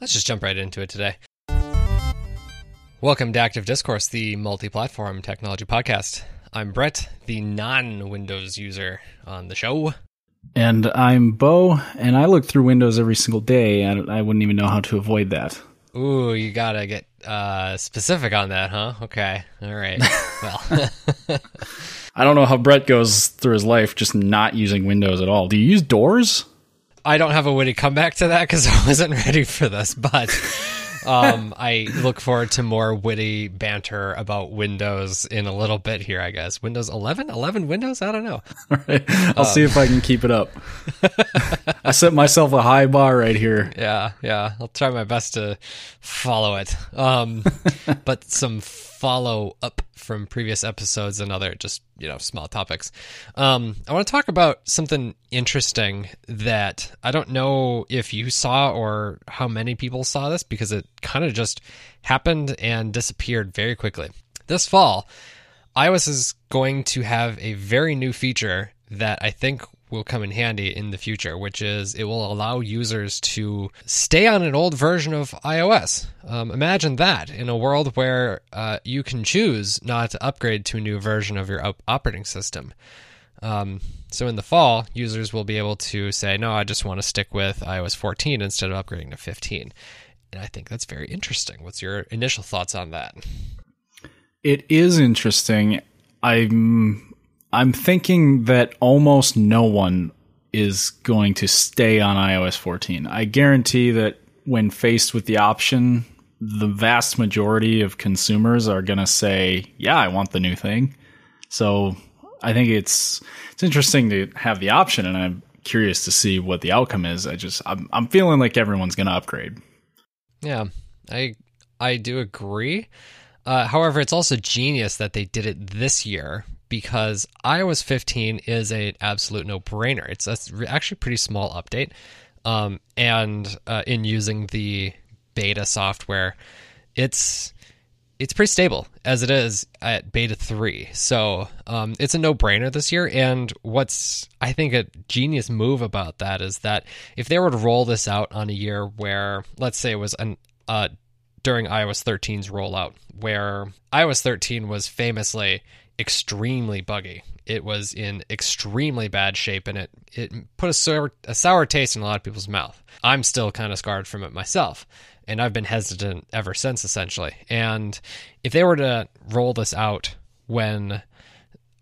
Let's just jump right into it today. Welcome to Active Discourse, the multi platform technology podcast. I'm Brett, the non Windows user on the show. And I'm Bo, and I look through Windows every single day, and I wouldn't even know how to avoid that. Ooh, you gotta get uh, specific on that, huh? Okay. All right. well, I don't know how Brett goes through his life just not using Windows at all. Do you use Doors? I don't have a witty comeback to that because I wasn't ready for this, but um, I look forward to more witty banter about Windows in a little bit here, I guess. Windows 11? 11 Windows? I don't know. All right. I'll um, see if I can keep it up. I set myself a high bar right here. Yeah, yeah. I'll try my best to follow it. Um, but some follow up from previous episodes and other just you know small topics. Um, I want to talk about something interesting that I don't know if you saw or how many people saw this because it kind of just happened and disappeared very quickly. This fall, iOS is going to have a very new feature that I think will come in handy in the future, which is it will allow users to stay on an old version of iOS. Um, imagine that in a world where uh, you can choose not to upgrade to a new version of your op- operating system. Um, so in the fall, users will be able to say, no, I just want to stick with iOS 14 instead of upgrading to 15. And I think that's very interesting. What's your initial thoughts on that? It is interesting. I'm I'm thinking that almost no one is going to stay on iOS 14. I guarantee that when faced with the option, the vast majority of consumers are going to say, "Yeah, I want the new thing." So, I think it's it's interesting to have the option and I'm curious to see what the outcome is. I just I'm I'm feeling like everyone's going to upgrade. Yeah. I I do agree. Uh, however, it's also genius that they did it this year because iOS 15 is an absolute no brainer. It's actually pretty small update. Um, and uh, in using the beta software, it's it's pretty stable as it is at beta 3 so um, it's a no-brainer this year and what's i think a genius move about that is that if they were to roll this out on a year where let's say it was an uh, during ios 13's rollout where ios 13 was famously extremely buggy. It was in extremely bad shape, and it it put a sour, a sour taste in a lot of people's mouth. I'm still kind of scarred from it myself, and I've been hesitant ever since, essentially. And if they were to roll this out when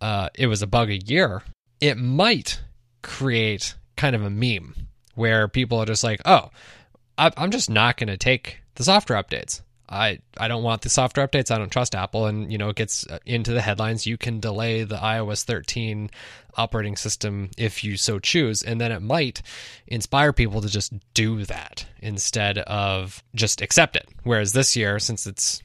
uh, it was a buggy year, it might create kind of a meme where people are just like, "Oh, I'm just not going to take the software updates." I I don't want the software updates. I don't trust Apple, and you know it gets uh, into the headlines. You can delay the iOS 13 operating system if you so choose, and then it might inspire people to just do that instead of just accept it. Whereas this year, since it's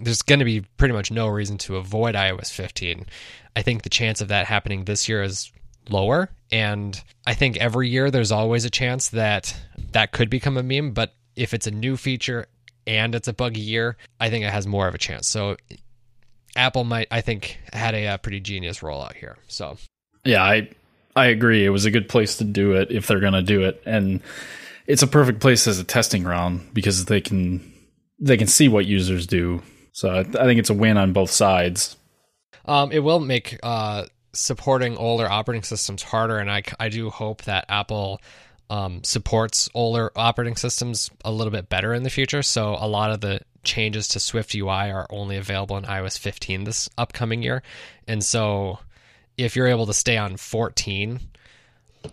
there's going to be pretty much no reason to avoid iOS 15. I think the chance of that happening this year is lower, and I think every year there's always a chance that that could become a meme. But if it's a new feature and it's a buggy year, I think it has more of a chance. So Apple might, I think, had a, a pretty genius rollout here. So yeah, I I agree. It was a good place to do it if they're going to do it, and it's a perfect place as a testing ground because they can they can see what users do. So I, I think it's a win on both sides. Um, it will make uh, supporting older operating systems harder, and I I do hope that Apple um, supports older operating systems a little bit better in the future. So a lot of the changes to Swift UI are only available in iOS 15 this upcoming year. And so if you're able to stay on 14,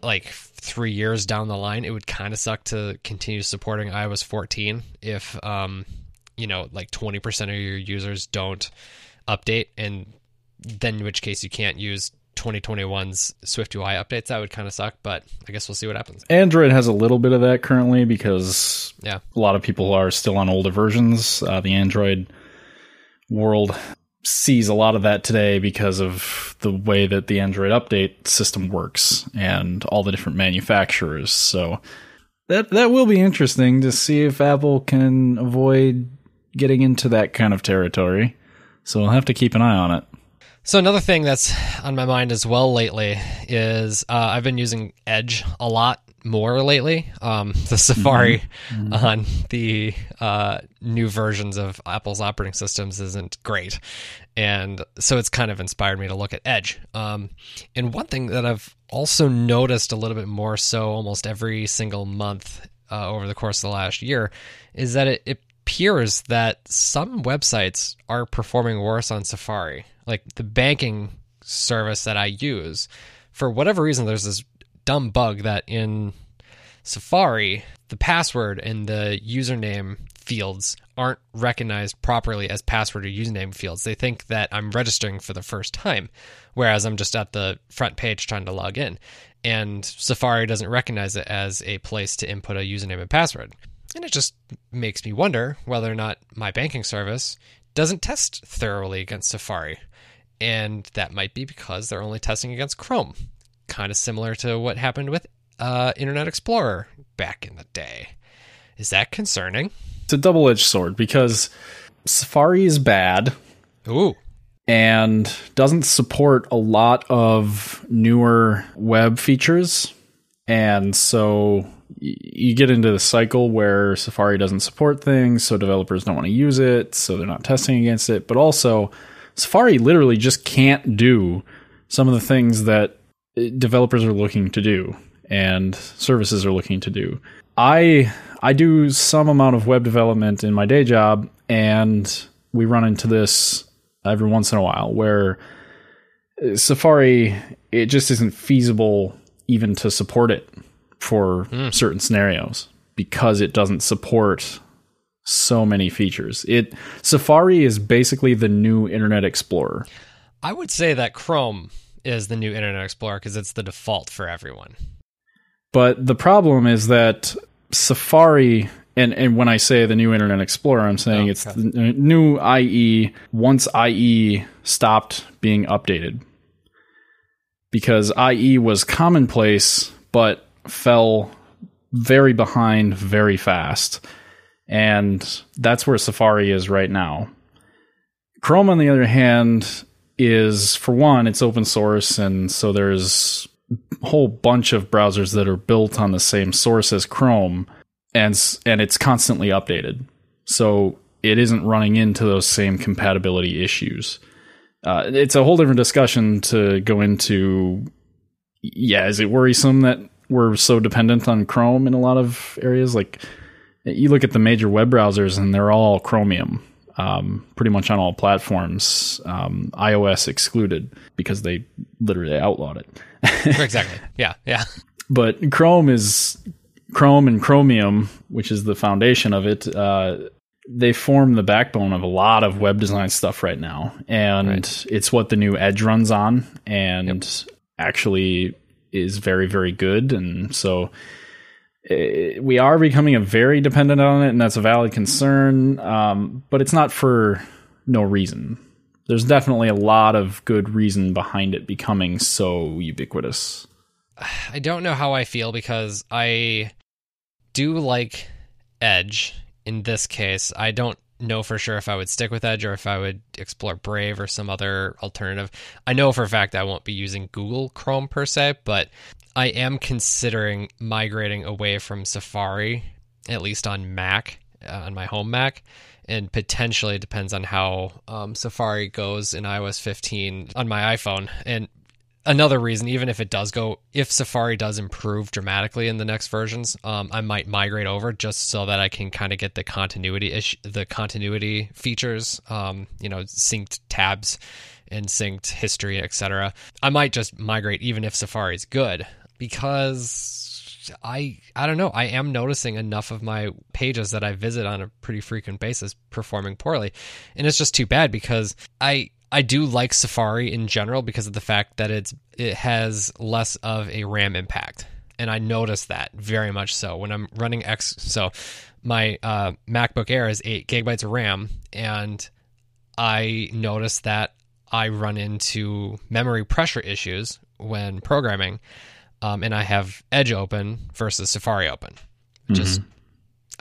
like three years down the line, it would kind of suck to continue supporting iOS 14 if, um, you know, like 20% of your users don't update and then in which case you can't use 2021's Swift UI updates. That would kind of suck, but I guess we'll see what happens. Android has a little bit of that currently because yeah. a lot of people are still on older versions. Uh, the Android world sees a lot of that today because of the way that the Android update system works and all the different manufacturers. So that that will be interesting to see if Apple can avoid getting into that kind of territory. So we'll have to keep an eye on it. So another thing that's on my mind as well lately is uh, I've been using Edge a lot more lately. Um, the Safari mm-hmm. on the uh, new versions of Apple's operating systems isn't great, and so it's kind of inspired me to look at Edge. Um, and one thing that I've also noticed a little bit more so almost every single month uh, over the course of the last year is that it, it appears that some websites are performing worse on Safari. Like the banking service that I use, for whatever reason, there's this dumb bug that in Safari, the password and the username fields aren't recognized properly as password or username fields. They think that I'm registering for the first time, whereas I'm just at the front page trying to log in. And Safari doesn't recognize it as a place to input a username and password. And it just makes me wonder whether or not my banking service doesn't test thoroughly against Safari. And that might be because they're only testing against Chrome. Kind of similar to what happened with uh, Internet Explorer back in the day. Is that concerning? It's a double edged sword because Safari is bad. Ooh. And doesn't support a lot of newer web features. And so you get into the cycle where Safari doesn't support things, so developers don't want to use it, so they're not testing against it. But also, Safari literally just can't do some of the things that eh, developers are looking to do and services are looking to do. I I do some amount of web development in my day job and we run into this every once in a while where eh, Safari it just isn't feasible even to support it for mm. certain scenarios because it doesn't support so many features. It Safari is basically the new Internet Explorer. I would say that Chrome is the new Internet Explorer because it's the default for everyone. But the problem is that Safari and and when I say the new Internet Explorer, I'm saying oh, it's the new IE once IE stopped being updated. Because IE was commonplace but fell very behind very fast. And that's where Safari is right now. Chrome, on the other hand, is for one, it's open source, and so there's a whole bunch of browsers that are built on the same source as Chrome, and and it's constantly updated. So it isn't running into those same compatibility issues. Uh, it's a whole different discussion to go into. Yeah, is it worrisome that we're so dependent on Chrome in a lot of areas? Like, you look at the major web browsers, and they're all Chromium um, pretty much on all platforms, um, iOS excluded because they literally outlawed it. exactly. Yeah. Yeah. But Chrome is Chrome and Chromium, which is the foundation of it. Uh, they form the backbone of a lot of web design stuff right now, and right. it's what the new Edge runs on, and yep. actually is very very good. And so Eh, we are becoming a very dependent on it, and that's a valid concern. Um, but it's not for no reason. There's definitely a lot of good reason behind it becoming so ubiquitous. I don't know how I feel because I do like Edge in this case. I don't know for sure if I would stick with Edge or if I would explore Brave or some other alternative. I know for a fact I won't be using Google Chrome per se, but I am considering migrating away from Safari, at least on Mac, uh, on my home Mac, and potentially it depends on how um, Safari goes in iOS 15 on my iPhone. And another reason, even if it does go, if Safari does improve dramatically in the next versions, um, I might migrate over just so that I can kind of get the continuity ish, the continuity features, um, you know, synced tabs and synced history, etc. I might just migrate even if Safari is good because I I don't know, I am noticing enough of my pages that I visit on a pretty frequent basis performing poorly. And it's just too bad because I I do like Safari in general because of the fact that it's it has less of a RAM impact. And I notice that very much so when I'm running X so my uh, MacBook Air is 8 gigabytes of RAM and I notice that I run into memory pressure issues when programming um, and I have Edge open versus Safari open. Just mm-hmm.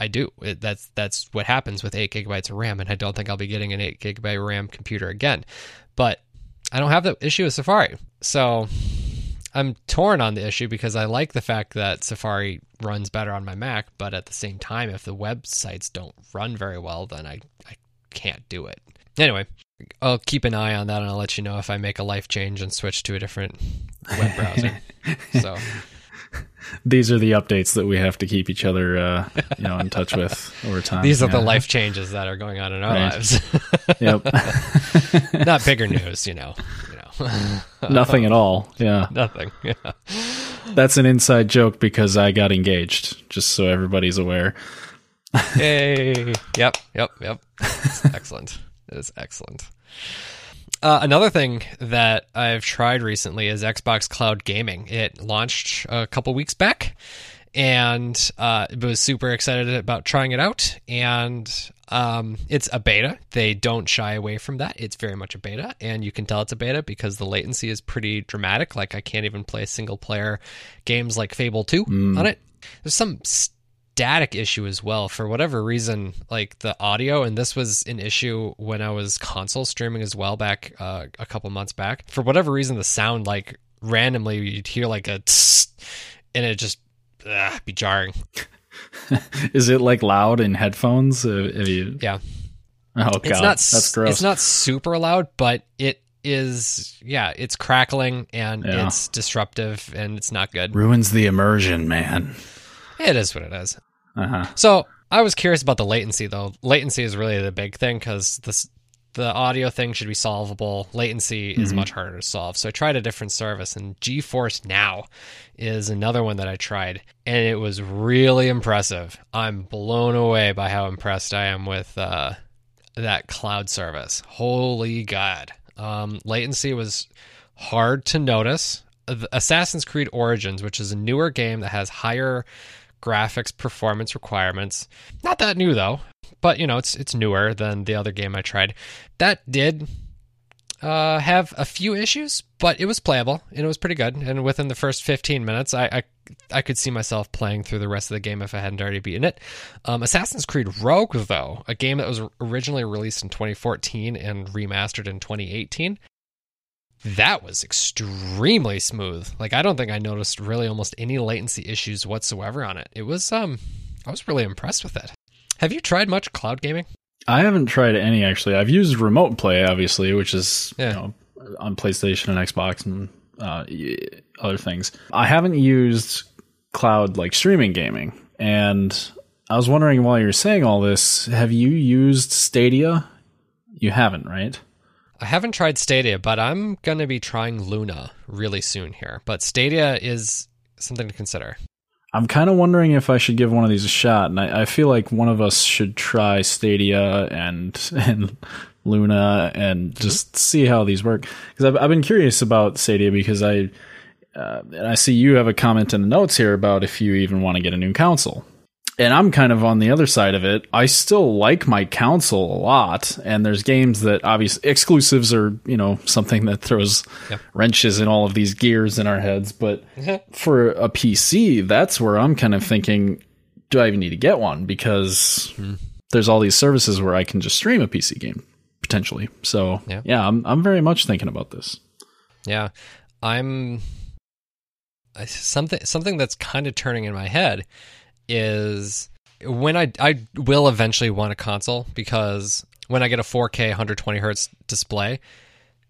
I do. It, that's that's what happens with eight gigabytes of RAM, and I don't think I'll be getting an eight gigabyte RAM computer again. But I don't have the issue with Safari, so I'm torn on the issue because I like the fact that Safari runs better on my Mac, but at the same time, if the websites don't run very well, then I, I can't do it. Anyway, I'll keep an eye on that and I'll let you know if I make a life change and switch to a different web browser. so these are the updates that we have to keep each other, uh, you know, in touch with over time. These are yeah. the life changes that are going on in our right. lives. yep. Not bigger news, you know. You know. Nothing at all. Yeah. Nothing. Yeah. That's an inside joke because I got engaged, just so everybody's aware. Hey. Yep. Yep. Yep. excellent. It is excellent. Uh, another thing that I've tried recently is Xbox Cloud Gaming. It launched a couple weeks back, and uh, was super excited about trying it out. And um, it's a beta. They don't shy away from that. It's very much a beta, and you can tell it's a beta because the latency is pretty dramatic. Like I can't even play single player games like Fable Two mm. on it. There's some. St- static issue as well. For whatever reason like the audio and this was an issue when i was console streaming as well back uh, a couple months back. For whatever reason the sound like randomly you'd hear like a tss, and it just ugh, be jarring. Is it like loud in headphones? Uh, you... yeah. Oh god. it's not, that's gross. it's not super loud but it is yeah it's crackling and yeah. it's disruptive and it's not good. Ruins the immersion man. It is what it is uh-huh. So I was curious about the latency, though. Latency is really the big thing because this the audio thing should be solvable. Latency mm-hmm. is much harder to solve. So I tried a different service, and GeForce Now is another one that I tried, and it was really impressive. I'm blown away by how impressed I am with uh, that cloud service. Holy God. Um, latency was hard to notice. Assassin's Creed Origins, which is a newer game that has higher graphics performance requirements. Not that new though, but you know it's it's newer than the other game I tried. That did uh, have a few issues, but it was playable and it was pretty good. And within the first 15 minutes, I, I, I could see myself playing through the rest of the game if I hadn't already beaten it. Um, Assassin's Creed Rogue, though, a game that was originally released in 2014 and remastered in 2018, that was extremely smooth. Like I don't think I noticed really almost any latency issues whatsoever on it. It was um I was really impressed with it. Have you tried much cloud gaming? I haven't tried any actually. I've used remote play obviously, which is yeah. you know on PlayStation and Xbox and uh, other things. I haven't used cloud like streaming gaming. And I was wondering while you're saying all this, have you used Stadia? You haven't, right? I haven't tried Stadia, but I'm going to be trying Luna really soon here. But Stadia is something to consider. I'm kind of wondering if I should give one of these a shot, and I, I feel like one of us should try Stadia and and Luna and mm-hmm. just see how these work. Because I've, I've been curious about Stadia because I uh, and I see you have a comment in the notes here about if you even want to get a new console and I'm kind of on the other side of it. I still like my console a lot, and there's games that obviously exclusives are you know something that throws yep. wrenches in all of these gears in our heads. But for a PC, that's where I'm kind of thinking, do I even need to get one? Because mm. there's all these services where I can just stream a PC game potentially. So yeah, yeah I'm I'm very much thinking about this. Yeah, I'm something something that's kind of turning in my head is when I I will eventually want a console because when I get a 4K 120 hertz display,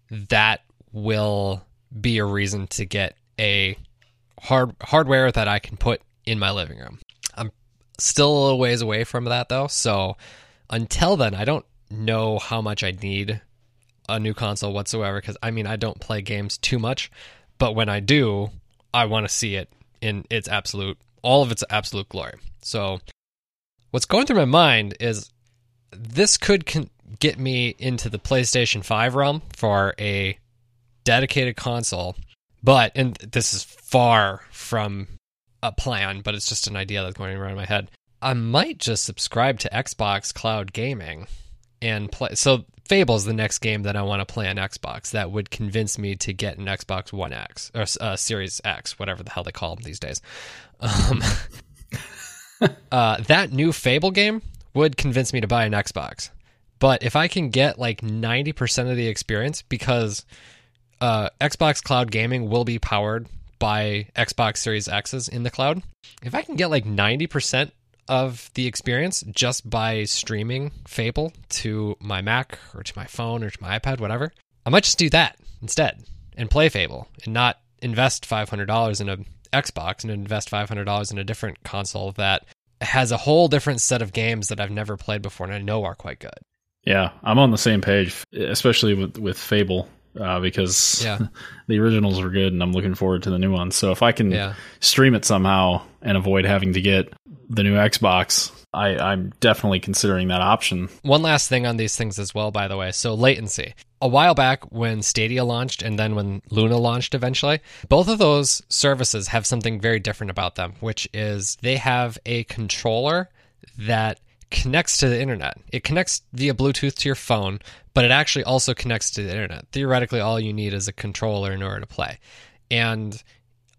that will be a reason to get a hard hardware that I can put in my living room. I'm still a little ways away from that though, so until then, I don't know how much I need a new console whatsoever because I mean I don't play games too much, but when I do, I want to see it in its absolute all of its absolute glory. So, what's going through my mind is this could con- get me into the PlayStation 5 realm for a dedicated console, but, and this is far from a plan, but it's just an idea that's going around in my head. I might just subscribe to Xbox Cloud Gaming and play. So, Fable is the next game that I want to play on Xbox that would convince me to get an Xbox One X or uh, Series X, whatever the hell they call them these days. Um, uh, that new Fable game would convince me to buy an Xbox. But if I can get like 90% of the experience, because uh, Xbox Cloud Gaming will be powered by Xbox Series X's in the cloud, if I can get like 90% of the experience just by streaming Fable to my Mac or to my phone or to my iPad, whatever, I might just do that instead and play Fable and not invest $500 in a Xbox and invest $500 in a different console that has a whole different set of games that I've never played before and I know are quite good. Yeah, I'm on the same page, especially with with Fable uh, because Yeah. the originals were good, and I'm looking forward to the new ones. So if I can Yeah. stream it somehow and avoid having to get the new Xbox, I, I'm definitely considering that option. One last thing on these things as well, by the way. So, latency. A while back, when Stadia launched and then when Luna launched eventually, both of those services have something very different about them, which is they have a controller that connects to the internet. It connects via Bluetooth to your phone, but it actually also connects to the internet. Theoretically, all you need is a controller in order to play. And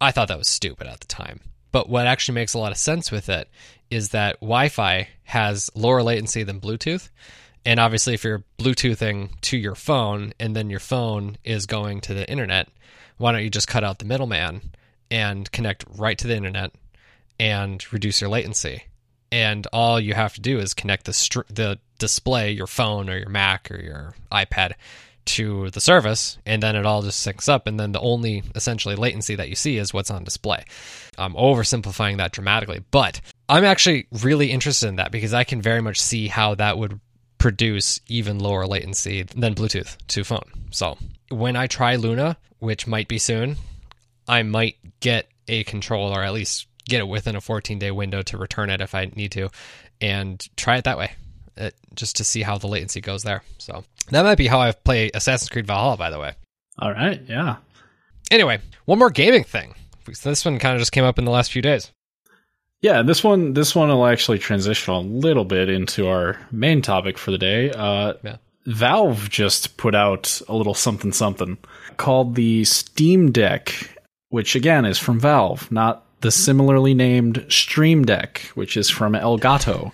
I thought that was stupid at the time. But what actually makes a lot of sense with it is that Wi Fi has lower latency than Bluetooth. And obviously, if you're Bluetoothing to your phone and then your phone is going to the internet, why don't you just cut out the middleman and connect right to the internet and reduce your latency? And all you have to do is connect the str- the display, your phone or your Mac or your iPad, to the service, and then it all just syncs up. And then the only essentially latency that you see is what's on display. I'm oversimplifying that dramatically, but I'm actually really interested in that because I can very much see how that would produce even lower latency than Bluetooth to phone. So when I try Luna, which might be soon, I might get a controller, or at least get it within a 14 day window to return it if I need to, and try it that way, uh, just to see how the latency goes there. So that might be how I play Assassin's Creed Valhalla, by the way. All right, yeah. Anyway, one more gaming thing. This one kind of just came up in the last few days. Yeah, this one this one will actually transition a little bit into our main topic for the day. Uh, Yeah. Valve just put out a little something something called the Steam Deck, which again is from Valve, not the similarly named Stream Deck, which is from Elgato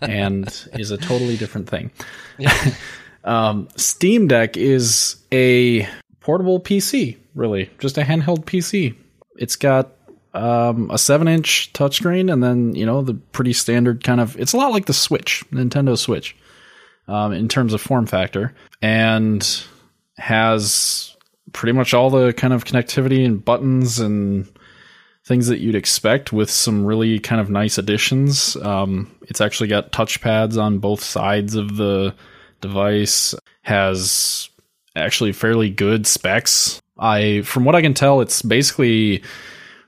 and is a totally different thing. um, Steam Deck is a portable PC, really, just a handheld PC. It's got um, a seven inch touchscreen, and then you know the pretty standard kind of. It's a lot like the Switch, Nintendo Switch, um, in terms of form factor, and has pretty much all the kind of connectivity and buttons and things that you'd expect with some really kind of nice additions. Um, it's actually got touchpads on both sides of the device. Has actually fairly good specs. I, from what I can tell, it's basically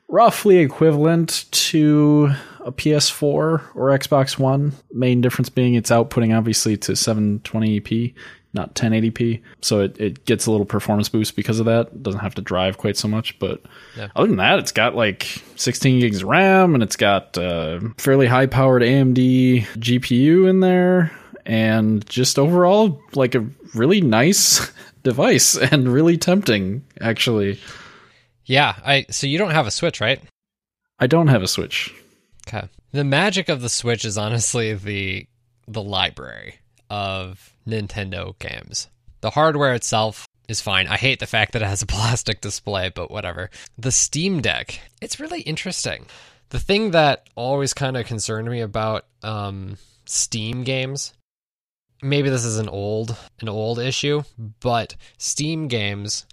roughly equivalent to a PS4 or Xbox One. Main difference being it's outputting obviously to 720p, not 1080p. So it, it gets a little performance boost because of that. It doesn't have to drive quite so much. But Yeah. other than that, it's got like 16 gigs of RAM and it's got uh, fairly high powered AMD GPU in there. And just overall, like a really nice device and really tempting, actually. Yeah, I so you don't have a Switch, right? I don't have a Switch. Okay. The magic of the Switch is honestly the the library of Nintendo games. The hardware itself is fine. I hate the fact that it has a plastic display, but whatever. The Steam Deck, it's really interesting. The thing that always kind of concerned me about um, Steam games, maybe this is an old an old issue, but Steam games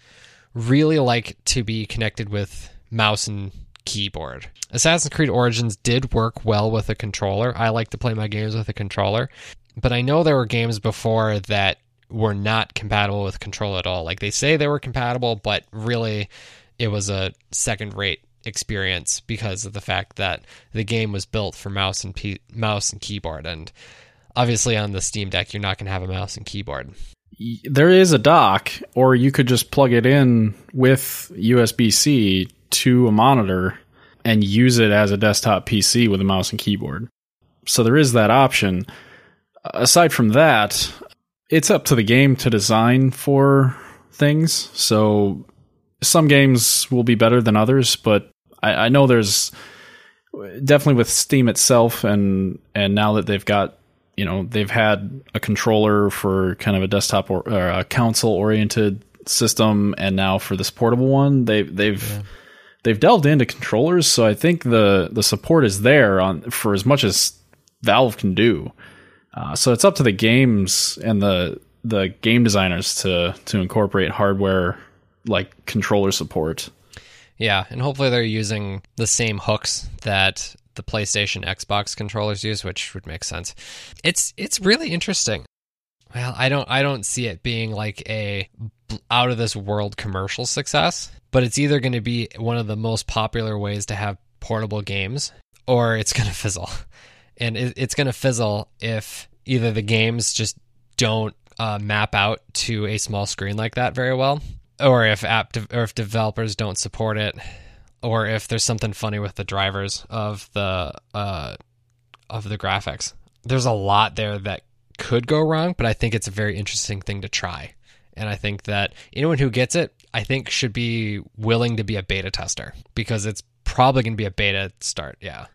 really like to be connected with mouse and keyboard. Assassin's Creed Origins did work well with a controller. I like to play my games with a controller, but I know there were games before that were not compatible with control at all. Like they say they were compatible, but really it was a second rate experience because of the fact that the game was built for mouse and mouse and keyboard and obviously on the Steam Deck you're not going to have a mouse and keyboard. There is a dock, or you could just plug it in with USB C to a monitor and use it as a desktop PC with a mouse and keyboard. So there is that option. Aside from that, it's up to the game to design for things. So some games will be better than others, but I, I know there's definitely with Steam itself, and and now that they've got you know they've had a controller for kind of a desktop or, or a console oriented system, and now for this portable one, they they've they've delved into controllers, so I think the the support is there on for as much as Valve can do. Uh, so it's up to the games and the the game designers to to incorporate hardware like controller support. Yeah, and hopefully they're using the same hooks that the PlayStation Xbox controllers use, which would make sense. It's it's really interesting. Well, I don't I don't see it being like a out of this world commercial success, but it's either going to be one of the most popular ways to have portable games or it's going to fizzle. And it, it's going to fizzle if either the games just don't uh, map out to a small screen like that very well, or if app de- or if developers don't support it, or if there's something funny with the drivers of the uh, of the graphics. There's a lot there that could go wrong, but I think it's a very interesting thing to try. And I think that anyone who gets it, I think should be willing to be a beta tester because it's probably going to be a beta start. Yeah.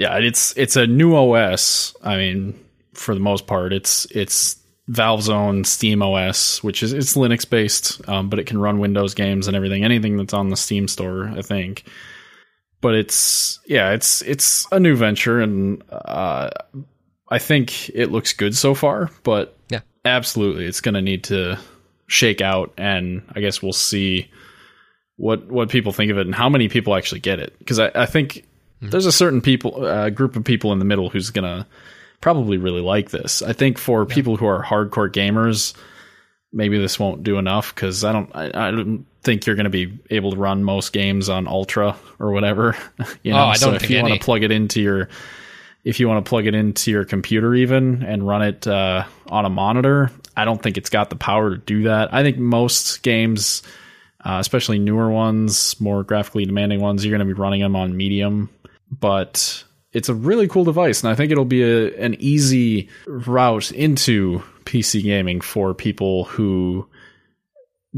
Yeah, it's it's a new OS. I mean, for the most part, it's it's Valve's own Steam OS, which is it's Linux based, um, but it can run Windows games and everything, anything that's on the Steam store, I think. But it's yeah, it's it's a new venture, and uh, I think it looks good so far. But yeah, absolutely, it's going to need to shake out, and I guess we'll see what what people think of it and how many people actually get it. Because I, I think mm-hmm. there's a certain people uh, group of people in the middle who's gonna probably really like this. I think for yeah. people who are hardcore gamers, maybe this won't do enough because I don't I, I, don't think you're going to be able to run most games on ultra or whatever. you know, oh, I don't so if you want to plug it into your if you want to plug it into your computer even and run it uh, on a monitor, I don't think it's got the power to do that. I think most games, uh, especially newer ones, more graphically demanding ones, you're going to be running them on medium. But it's a really cool device, and I think it'll be a, an easy route into PC gaming for people who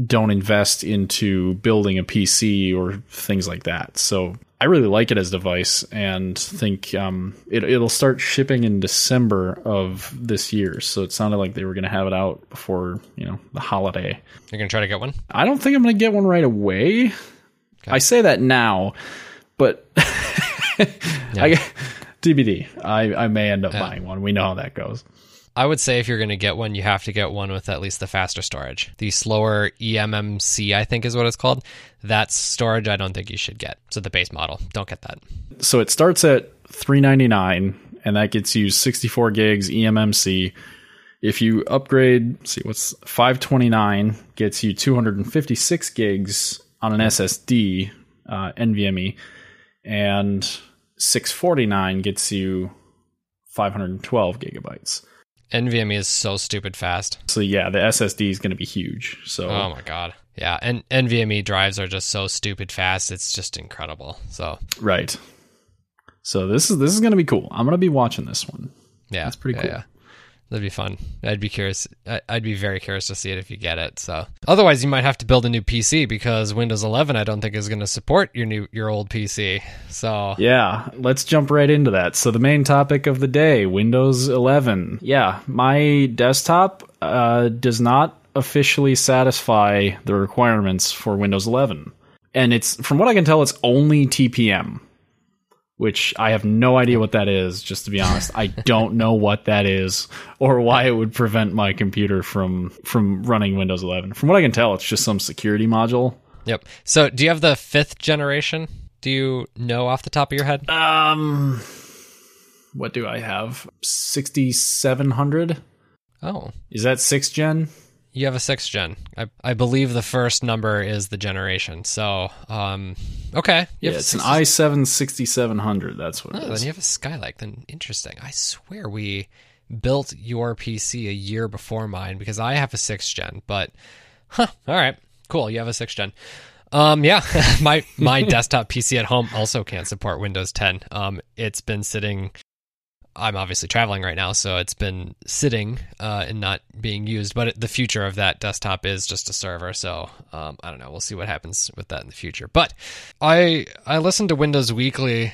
don't invest into building a PC or things like that. So I really like it as a device, and think um, it, it'll start shipping in December of this year. So it sounded like they were going to have it out before you know the holiday. You're going to try to get one? I don't think I'm going to get one right away. Okay. I say that now, but. yeah. I, TBD. I, I may end up yeah. buying one. We know how that goes. I would say if you're going to get one, you have to get one with at least the faster storage. The slower eMMC, I think is what it's called. That storage, I don't think you should get. So the base model, don't get that. So it starts at 399 and that gets you 64 gigs eMMC. If you upgrade, see what's 529 gets you 256 gigs on an SSD, uh, NVMe, and 649 gets you 512 gigabytes. NVMe is so stupid fast. So yeah, the SSD is going to be huge. So oh my god, yeah, and NVMe drives are just so stupid fast. It's just incredible. So right. So this is this is going to be cool. I'm going to be watching this one. Yeah, it's pretty yeah, cool. Yeah. That'd be fun. I'd be curious. I'd be very curious to see it if you get it. So otherwise, you might have to build a new PC because Windows 11, I don't think, is going to support your new your old PC. So yeah, let's jump right into that. So the main topic of the day, Windows 11. Yeah, my desktop uh, does not officially satisfy the requirements for Windows 11, and it's from what I can tell, it's only TPM which I have no idea what that is, just to be honest. I don't know what that is or why it would prevent my computer from from running Windows 11. From what I can tell, it's just some security module. Yep. So, do you have the 5th generation? Do you know off the top of your head? Um what do I have? 6700? Oh. Is that 6th gen? You have a sixth gen. I, I believe the first number is the generation. So, um, okay. You yeah, it's an i7 6700. That's what oh, Then you have a Skylake. Then interesting. I swear we built your PC a year before mine because I have a sixth gen. But, huh. All right. Cool. You have a sixth gen. Um, yeah, my my desktop PC at home also can't support Windows 10. Um, it's been sitting I'm obviously traveling right now, so it's been sitting uh, and not being used. But the future of that desktop is just a server, so um, I don't know. We'll see what happens with that in the future. But I I listened to Windows Weekly,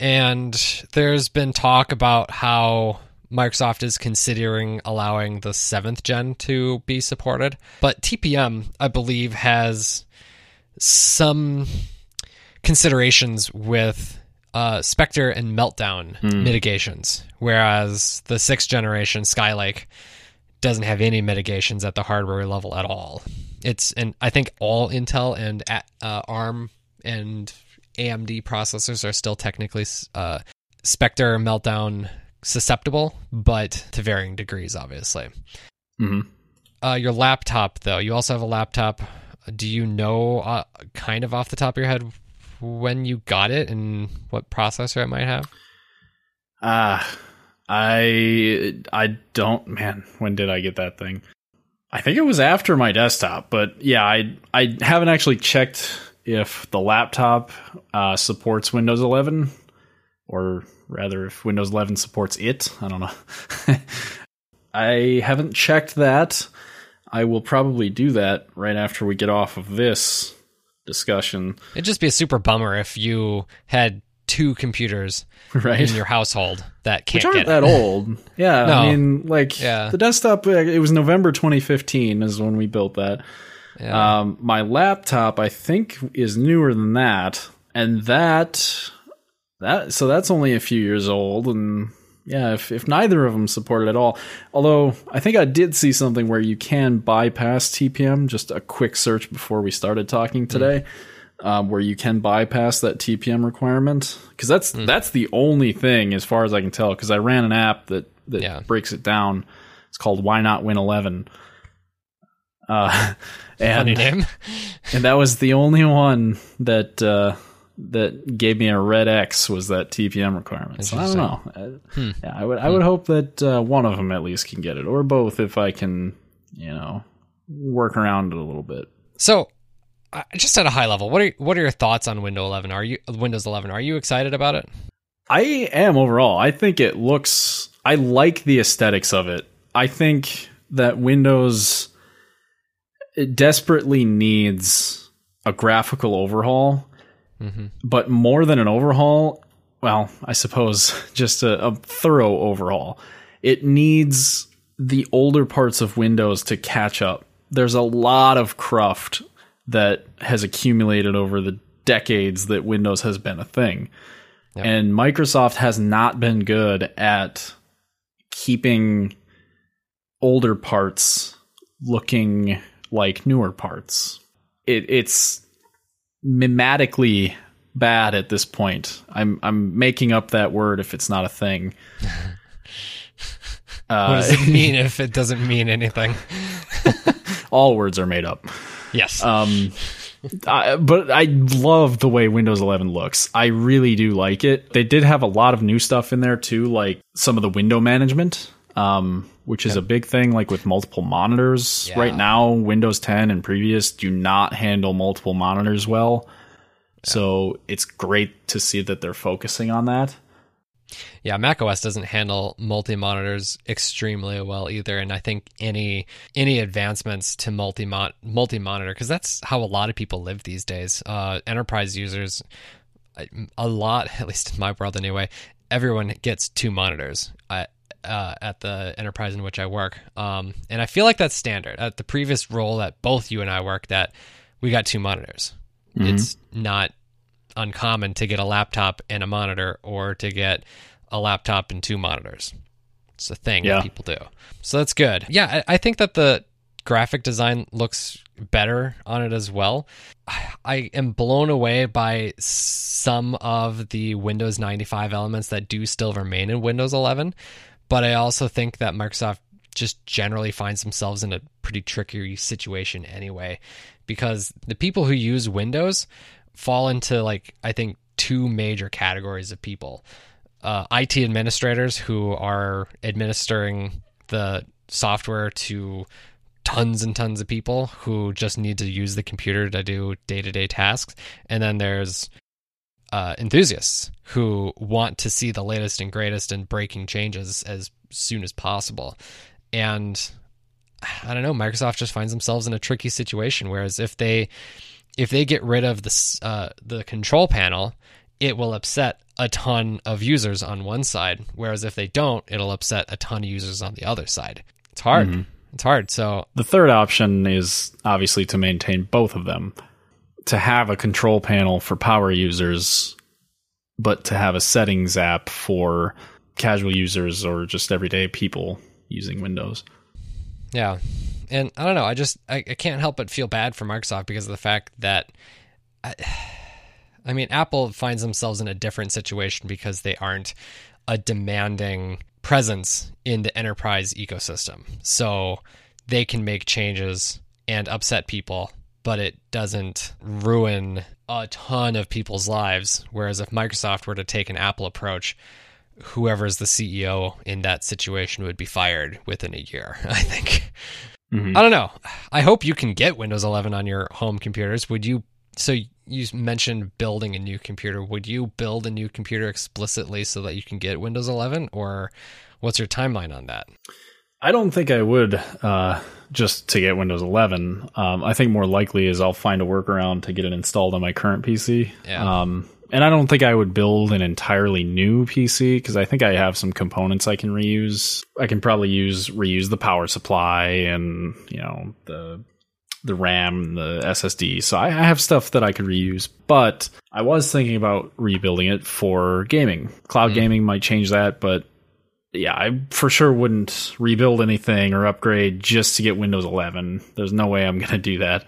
and there's been talk about how Microsoft is considering allowing the seventh gen to be supported, but TPM I believe has some considerations with uh, Spectre and Meltdown mitigations, whereas the sixth generation Skylake doesn't have any mitigations at the hardware level at all. It's and I think all Intel and uh, ARM and AMD processors are still technically uh, Spectre Meltdown susceptible, but to varying degrees, obviously. hmm Uh, your laptop, though, you also have a laptop. Do you know, uh, kind of off the top of your head, when you got it and what processor it might have? Ah, I I don't man. When did I get that thing? I think it was after my desktop, but yeah, I I haven't actually checked if the laptop uh, supports Windows 11, or rather, if Windows 11 supports it. I don't know. I haven't checked that. I will probably do that right after we get off of this discussion. It'd just be a super bummer if you had two computers Right. in your household that can't Which aren't get that old. Yeah, No. I mean, like Yeah. the desktop. It was November 2015 is when we built that. Yeah. Um, my laptop, I think, is newer than that, and that that so that's only a few years old. And yeah, if if neither of them support it at all, although I think I did see something where you can bypass TPM. Just a quick search before we started talking today. Um, where you can bypass that TPM requirement because that's that's the only thing as far as I can tell. Because I ran an app that that Yeah. breaks it down. It's called Why Not Win Eleven. Uh, and Funny name. and that was the only one that uh, that gave me a red X was that TPM requirement. So I don't know. Uh, Yeah, I would I would hope that uh, one of them at least can get it, or both if I can, you know, work around it a little bit. So, uh, just at a high level, what are what are your thoughts on Windows 11? Are you Windows 11? Are you excited about it? I am overall. I think it looks. I like the aesthetics of it. I think that Windows it desperately needs a graphical overhaul, Mm-hmm. but more than an overhaul, well, I suppose just a, a thorough overhaul. It needs the older parts of Windows to catch up. There's a lot of cruft that has accumulated over the decades that Windows has been a thing. And Microsoft has not been good at keeping older parts looking like newer parts. It, it's mimetically bad at this point. I'm I'm making up that word if it's not a thing. What Uh, does it mean if it doesn't mean anything? all words are made up. Yes. Um, I, but I love the way Windows 11 looks. I really do like it. They did have a lot of new stuff in there too, like some of the window management, um, which is a big thing. Like with multiple monitors Yeah. right now, Windows 10 and previous do not handle multiple monitors well. So it's great to see that they're focusing on that. Yeah, macOS doesn't handle multi monitors extremely well either, and I think any any advancements to multi-mon- multi monitor because that's how a lot of people live these days. Uh, enterprise users, a- lot, at least in my world anyway, everyone gets two monitors. at uh, at the enterprise in which I work, um, and I feel like that's standard. At the previous role that both you and I worked at, we got two monitors. It's not uncommon to get a laptop and a monitor or to get a laptop and two monitors. It's a thing Yeah. that people do. So that's good. Yeah, I, I think that the graphic design looks better on it as well. I- I am blown away by some of the Windows 95 elements that do still remain in Windows 11, but I also think that Microsoft just generally finds themselves in a pretty tricky situation anyway because the people who use Windows fall into like I think two major categories of people. Uh, IT administrators who are administering the software to tons and tons of people who just need to use the computer to do day-to-day tasks and then there's uh, enthusiasts who want to see the latest and greatest and breaking changes as soon as possible and I don't know. Microsoft just finds themselves in a tricky situation. Whereas if they if they get rid of the uh, the control panel, it will upset a ton of users on one side. Whereas if they don't, it'll upset a ton of users on the other side. It's hard. It's hard. So The third option is obviously to maintain both of them. To have a control panel for power users, but to have a settings app for casual users or just everyday people using Windows. Yeah. And I don't know. I just I, I can't help but feel bad for Microsoft because of the fact that I, I mean Apple finds themselves in a different situation because they aren't a demanding presence in the enterprise ecosystem. So they can make changes and upset people, but it doesn't ruin a ton of people's lives. Whereas if Microsoft were to take an Apple approach, whoever's the CEO in that situation would be fired within a year, I think. Mm-hmm. I don't know. I hope you can get Windows 11 on your home computers. Would you? So you mentioned building a new computer. Would you build a new computer explicitly so that you can get Windows 11, or what's your timeline on that? I don't think I would uh, just to get Windows 11. Um, I think more likely is I'll find a workaround to get it installed on my current PC. Yeah. Um, and I don't think I would build an entirely new PC because I think I have some components I can reuse. I can probably use reuse the power supply and you know the the RAM, the SSD. So I have stuff that I could reuse, but I was thinking about rebuilding it for gaming. Cloud mm. gaming might change that, but yeah, I for sure wouldn't rebuild anything or upgrade just to get Windows 11. There's no way I'm going to do that.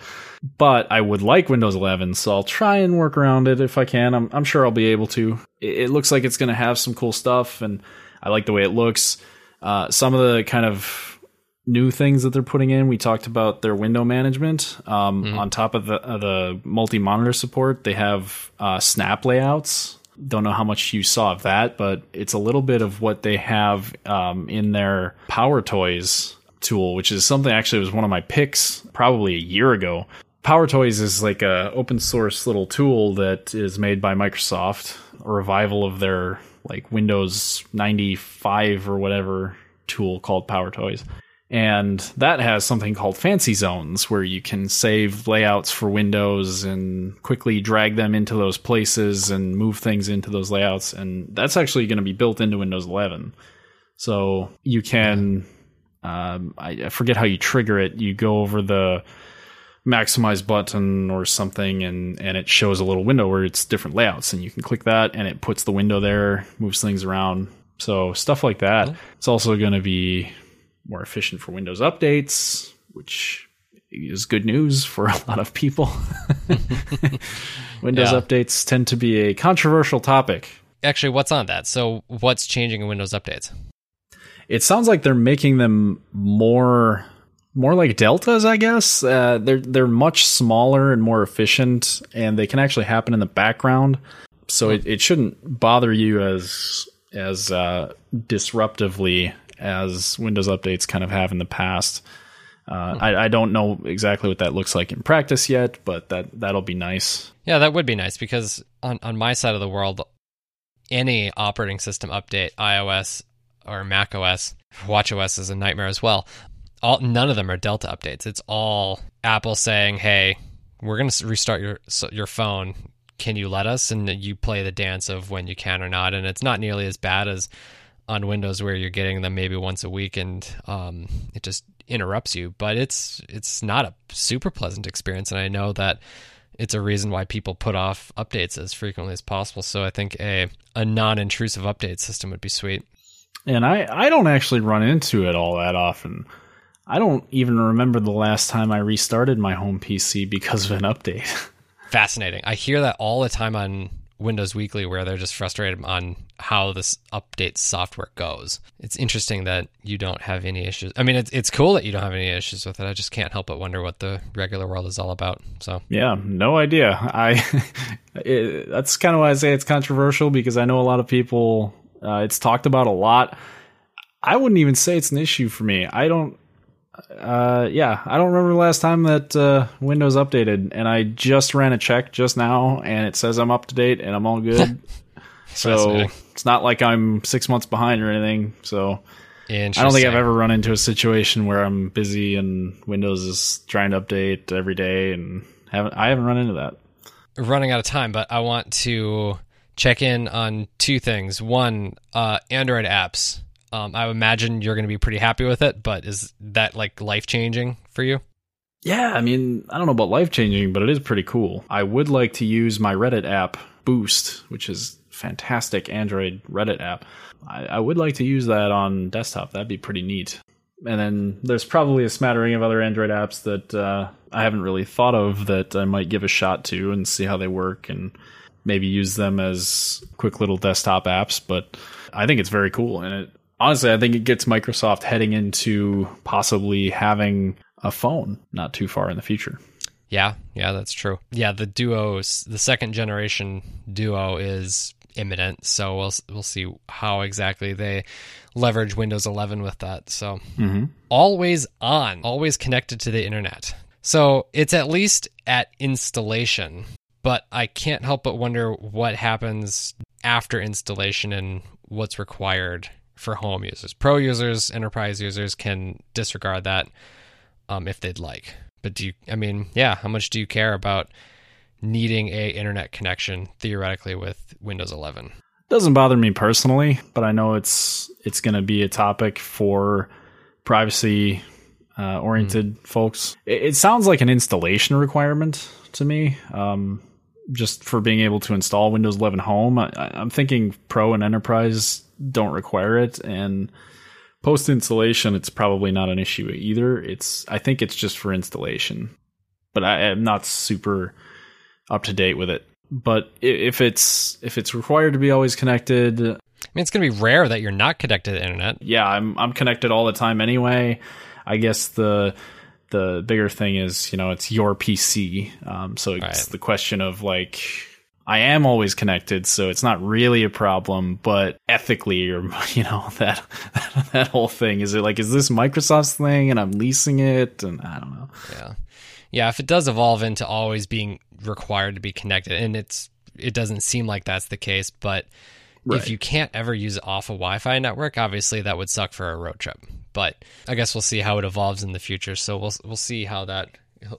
But I would like Windows 11, so I'll try and work around it if I can. I'm, I'm sure I'll be able to. It, it looks like it's going to have some cool stuff, and I like the way it looks. Uh, some of the kind of new things that they're putting in, we talked about their window management. Um, mm-hmm. On top of the, uh, the multi monitor support, they have uh, snap layouts don't know how much you saw of that, but it's a little bit of what they have um, in their Power Toys tool, which is something actually was one of my picks probably a year ago. Power Toys is like a open source little tool that is made by Microsoft, a revival of their like Windows 95 or whatever tool called Power Toys. And that has something called fancy zones where you can save layouts for windows and quickly drag them into those places and move things into those layouts. And that's actually going to be built into Windows 11. So you can, um, I forget how you trigger it. You go over the maximize button or something and, and it shows a little window where it's different layouts and you can click that and it puts the window there, moves things around. So stuff like that. It's also going to be more efficient for Windows updates, which is good news for a lot of people. Windows yeah. updates tend to be a controversial topic. Actually, what's on that? So, what's changing in Windows updates? It sounds like they're making them more more like deltas, I guess. Uh, they're they're much smaller and more efficient, and they can actually happen in the background. So it, it shouldn't bother you as as uh, disruptively as Windows updates kind of have in the past. Uh, hmm. I, I, don't know exactly what that looks like in practice yet, but that that'll be nice. Yeah, that would be nice because on on my side of the world, any operating system update, iOS or Mac OS, Watch OS is a nightmare as well. All none of them are Delta updates. It's all Apple saying, "Hey, we're going to restart your your phone. Can you let us?" And you play the dance of when you can or not. And it's not nearly as bad as on Windows where you're getting them maybe once a week and um, it just interrupts you. But it's it's not a super pleasant experience, and I know that it's a reason why people put off updates as frequently as possible. So I think a a non-intrusive update system would be sweet. And I I don't actually run into it all that often. I don't even remember the last time I restarted my home PC because of an update. Fascinating. I hear that all the time on Windows Weekly where they're just frustrated on how this update software goes. It's interesting that you don't have any issues. I mean, it's it's cool that you don't have any issues with it. I just can't help but wonder what the regular world is all about. So yeah, no idea. I it, that's kind of why I say it's controversial because I know a lot of people. Uh, it's talked about a lot. I wouldn't even say it's an issue for me. I don't uh, yeah, I don't remember the last time that uh, Windows updated, and I just ran a check just now, and it says I'm up to date and I'm all good. so it's not like I'm six months behind or anything. So I don't think I've ever run into a situation where I'm busy and Windows is trying to update every day, and haven't I haven't run into that. Running out of time, but I want to check in on two things. One, uh, Android apps um, I imagine you're going to be pretty happy with it, but is that like life changing for you? Yeah, I mean, I don't know about life changing, but it is pretty cool. I would like to use my Reddit app, Boost, which is fantastic Android Reddit app. I, I would like to use that on desktop. That'd be pretty neat. And then there's probably a smattering of other Android apps that uh, I haven't really thought of that I might give a shot to and see how they work and maybe use them as quick little desktop apps. But I think it's very cool. And it, honestly, I think it gets Microsoft heading into possibly having a phone not too far in the future. Yeah, yeah, that's true. Yeah, the Duos, the second generation Duo is imminent, so we'll we'll see how exactly they leverage Windows 11 with that. So Mm-hmm. always on, always connected to the internet. So it's at least at installation, but I can't help but wonder what happens after installation and what's required for home users. Pro users, enterprise users can disregard that um, if they'd like. But do you, I mean, yeah, how much do you care about needing a internet connection theoretically with Windows 11? Doesn't bother me personally, but I know it's it's going to be a topic for privacy uh, oriented folks. It, it sounds like an installation requirement to me. Um, just for being able to install Windows 11 Home, I, I'm thinking Pro and Enterprise don't require it, and post installation, it's probably not an issue either. It's I think it's just for installation, but I am not super up to date with it. But if it's if it's required to be always connected, I mean, it's going to be rare that you're not connected to the internet. yeah, I'm I'm connected all the time anyway. I guess the the bigger thing is you know it's your PC, um, so it's Right. the question of like I am always connected, so it's not really a problem. But ethically, or you know that that whole thing is it like is this Microsoft's thing and I'm leasing it, and I don't know. Yeah. Yeah, if it does evolve into always being required to be connected and it's it doesn't seem like that's the case, but Right. if you can't ever use it off a Wi-Fi network, obviously that would suck for a road trip. But I guess we'll see how it evolves in the future. So we'll we'll see how that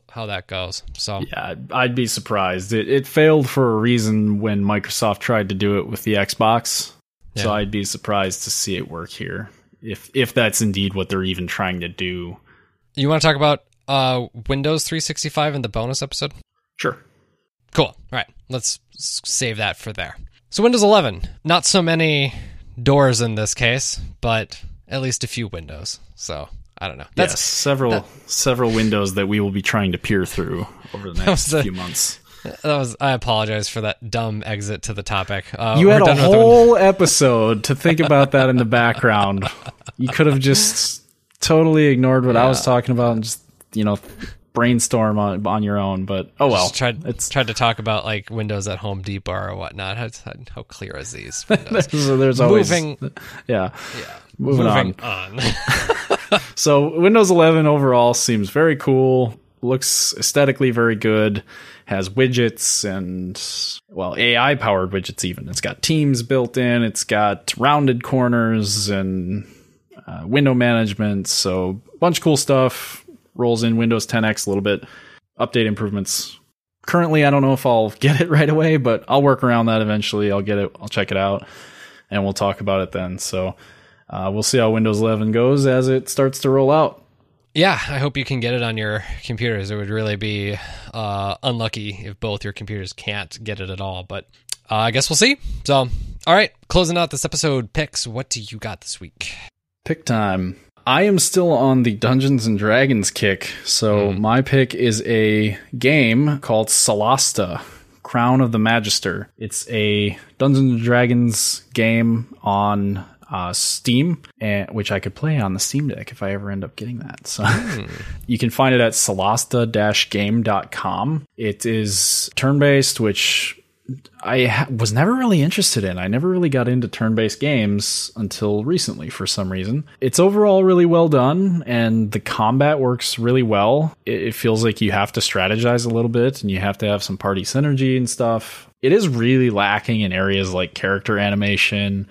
how that goes. So Yeah, I'd- be surprised. It it failed for a reason when Microsoft tried to do it with the Xbox. So I'd be surprised to see it work here. If if that's indeed what they're even trying to do. you want to talk about uh, Windows 365 in the bonus episode? Sure. Cool. All right. Let's save that for there. So Windows 11, not so many doors in this case, but at least a few windows. So I don't know. That's yes, several several windows that we will be trying to peer through over the next was a- few months. that was. I apologize for that dumb exit to the topic. Uh, You had a done with the win- whole episode to think about that in the background. You could have just totally ignored what I was talking about and just you know brainstorm on on your own. But oh well, Just tried it's tried to talk about like Windows at Home Depot or whatnot. How, how clear is these windows? so there's always Moving, yeah. Moving, moving on. on. So Windows 11 overall seems very cool. Looks aesthetically very good. Has widgets and well AI powered widgets even. It's got Teams built in. It's got rounded corners and uh, window management. So a bunch of cool stuff. Rolls in Windows 10X a little bit. Update improvements. Currently, I don't know if I'll get it right away, but I'll work around that eventually. I'll get it. I'll check it out, and we'll talk about it then. So. Uh, we'll see how Windows 11 goes as it starts to roll out. Yeah, I hope you can get it on your computers. It would really be uh, unlucky if both your computers can't get it at all. But uh, I guess we'll see. So, all right, closing out this episode, picks. What do you got this week? Pick time. I am still on the Dungeons and Dragons kick, so my pick is a game called Solasta Crown of the Magister. It's a Dungeons and Dragons game on uh, Steam, and, which I could play on the Steam Deck if I ever end up getting that. So you can find it at solasta-game.com. It is turn-based, which I ha- was never really interested in. I never really got into turn based games until recently for some reason. It's overall really well done, and the combat works really well. It, it feels like you have to strategize a little bit and you have to have some party synergy and stuff. It is really lacking in areas like character animation,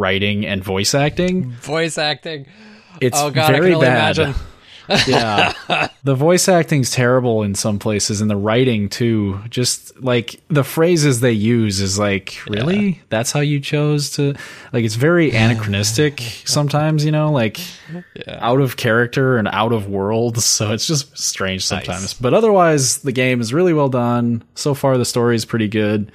writing, and voice acting. Voice acting. It's oh god, I very can only bad. imagine. yeah. The voice acting's terrible in some places and the writing too. Just like the phrases they use is like, really? Yeah. That's how you chose to like it's very anachronistic sometimes, you know, like yeah. out of character and out of world, so it's just strange sometimes. Nice. But otherwise the game is really well done. So far the story is pretty good.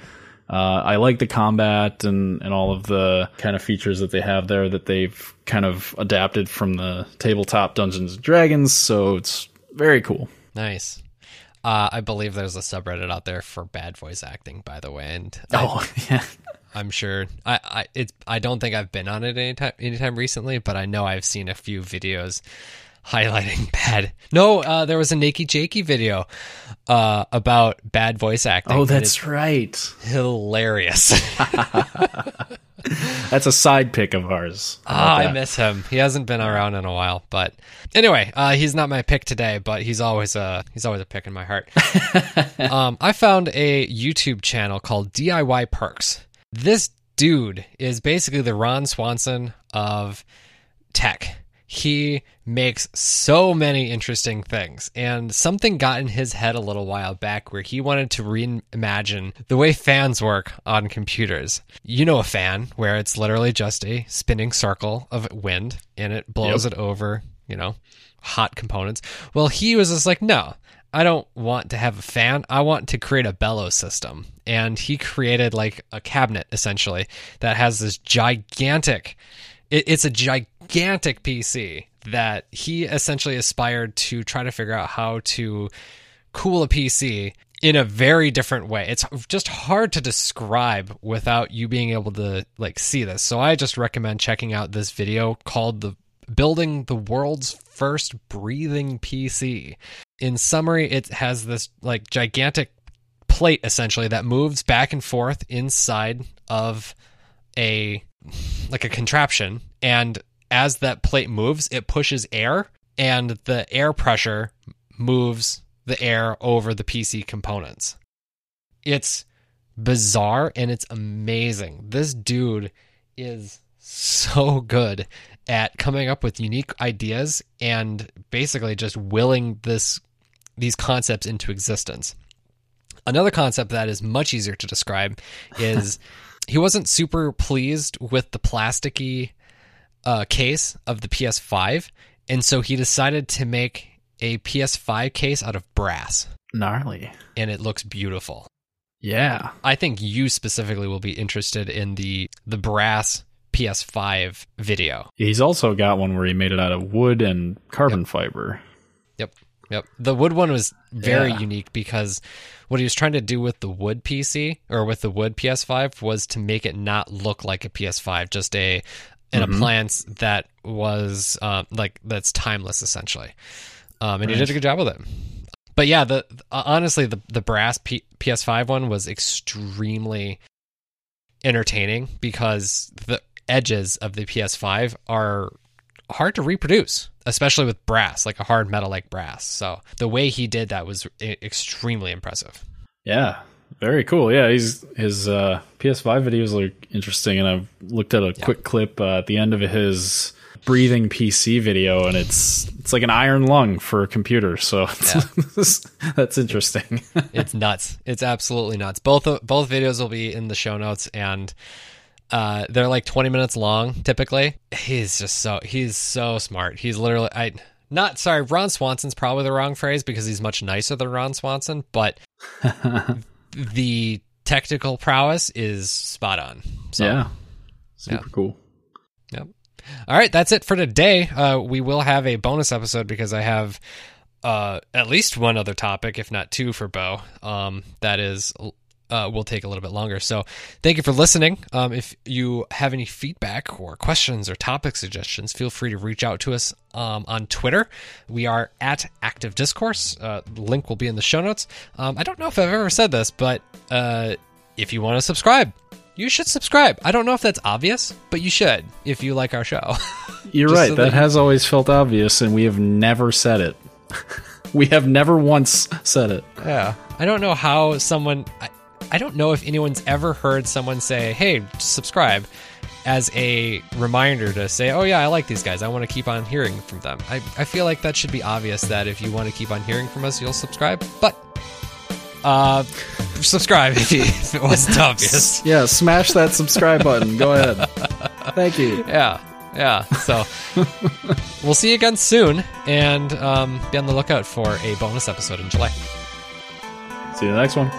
Uh, I like the combat and, and all of the kind of features that they have there that they've kind of adapted from the tabletop Dungeons and Dragons. So it's very cool. Nice. Uh, I believe there's a subreddit out there for bad voice acting, by the way, and oh I, yeah, I'm sure. I I it's I don't think I've been on it any anytime anytime recently, but I know I've seen a few videos highlighting bad. No, uh, there was a Nakey Jakey video uh, about bad voice acting. Oh, that's right. Hilarious. that's a side pick of ours. Ah, I miss him. He hasn't been around in a while, but anyway, uh, he's not my pick today, but he's always a he's always a pick in my heart. um, I found a YouTube channel called DIY Perks. This dude is basically the Ron Swanson of tech he makes so many interesting things. And something got in his head a little while back where he wanted to reimagine the way fans work on computers. You know, a fan where it's literally just a spinning circle of wind and it blows yep. it over, you know, hot components. Well, he was just like, no, I don't want to have a fan. I want to create a bellows system. And he created like a cabinet essentially that has this gigantic it, it's a gigantic PC that he essentially aspired to try to figure out how to cool a PC in a very different way. It's just hard to describe without you being able to like see this. So I just recommend checking out this video called the building the world's first breathing PC. In summary, it has this like gigantic plate essentially that moves back and forth inside of a like a contraption and as that plate moves it pushes air and the air pressure moves the air over the PC components. It's bizarre and it's amazing. This dude is so good at coming up with unique ideas and basically just willing this these concepts into existence. Another concept that is much easier to describe is he wasn't super pleased with the plasticky uh, case of the PS5, and so he decided to make a PS5 case out of brass. Gnarly. And it looks beautiful. Yeah. I think you specifically will be interested in the the brass PS5 video. He's also got one where he made it out of wood and carbon yep. fiber. Yep. Yep. The wood one was very yeah. unique because what he was trying to do with the wood PC or with the wood PS5 was to make it not look like a PS5, just a an mm-hmm. appliance that was uh, like that's timeless essentially. Um, and right. he did a good job with it. But yeah, the uh, honestly the the brass P- PS5 one was extremely entertaining because the edges of the PS5 are hard to reproduce, especially with brass, like a hard metal like brass. So the way he did that was extremely impressive. Yeah, very cool. Yeah, he's his uh, PS5 videos look interesting, and I've looked at a yeah. quick clip uh, at the end of his breathing PC video, and it's it's like an iron lung for a computer. So yeah. that's interesting. it's nuts. It's absolutely nuts. Both both videos will be in the show notes, and uh, they're like 20 minutes long typically. He's just so he's so smart. He's literally I not sorry, Ron Swanson's probably the wrong phrase because he's much nicer than Ron Swanson, but the technical prowess is spot on. So, yeah. Super yeah. cool. Yep. All right, that's it for today. Uh, we will have a bonus episode because I have uh, at least one other topic, if not two, for Bo. Um, that is uh, will take a little bit longer. So thank you for listening. Um, if you have any feedback or questions or topic suggestions, feel free to reach out to us um, on Twitter. We are at Active Discourse. Uh, link will be in the show notes. Um, I don't know if I've ever said this, but uh, if you want to subscribe, you should subscribe. I don't know if that's obvious, but you should if you like our show. You're right. So that, that has always felt obvious, and we have never said it. we have never once said it. Yeah. I don't know how someone. I, I don't know if anyone's ever heard someone say, "Hey, subscribe," as a reminder to say, oh, yeah, I like these guys. I want to keep on hearing from them. I, I feel like that should be obvious that if you want to keep on hearing from us, you'll subscribe. But uh, subscribe if, you, if it wasn't obvious. Yeah, smash that subscribe button. Go ahead. Thank you. Yeah. Yeah. So we'll see you again soon and um, be on the lookout for a bonus episode in July. See you in the next one.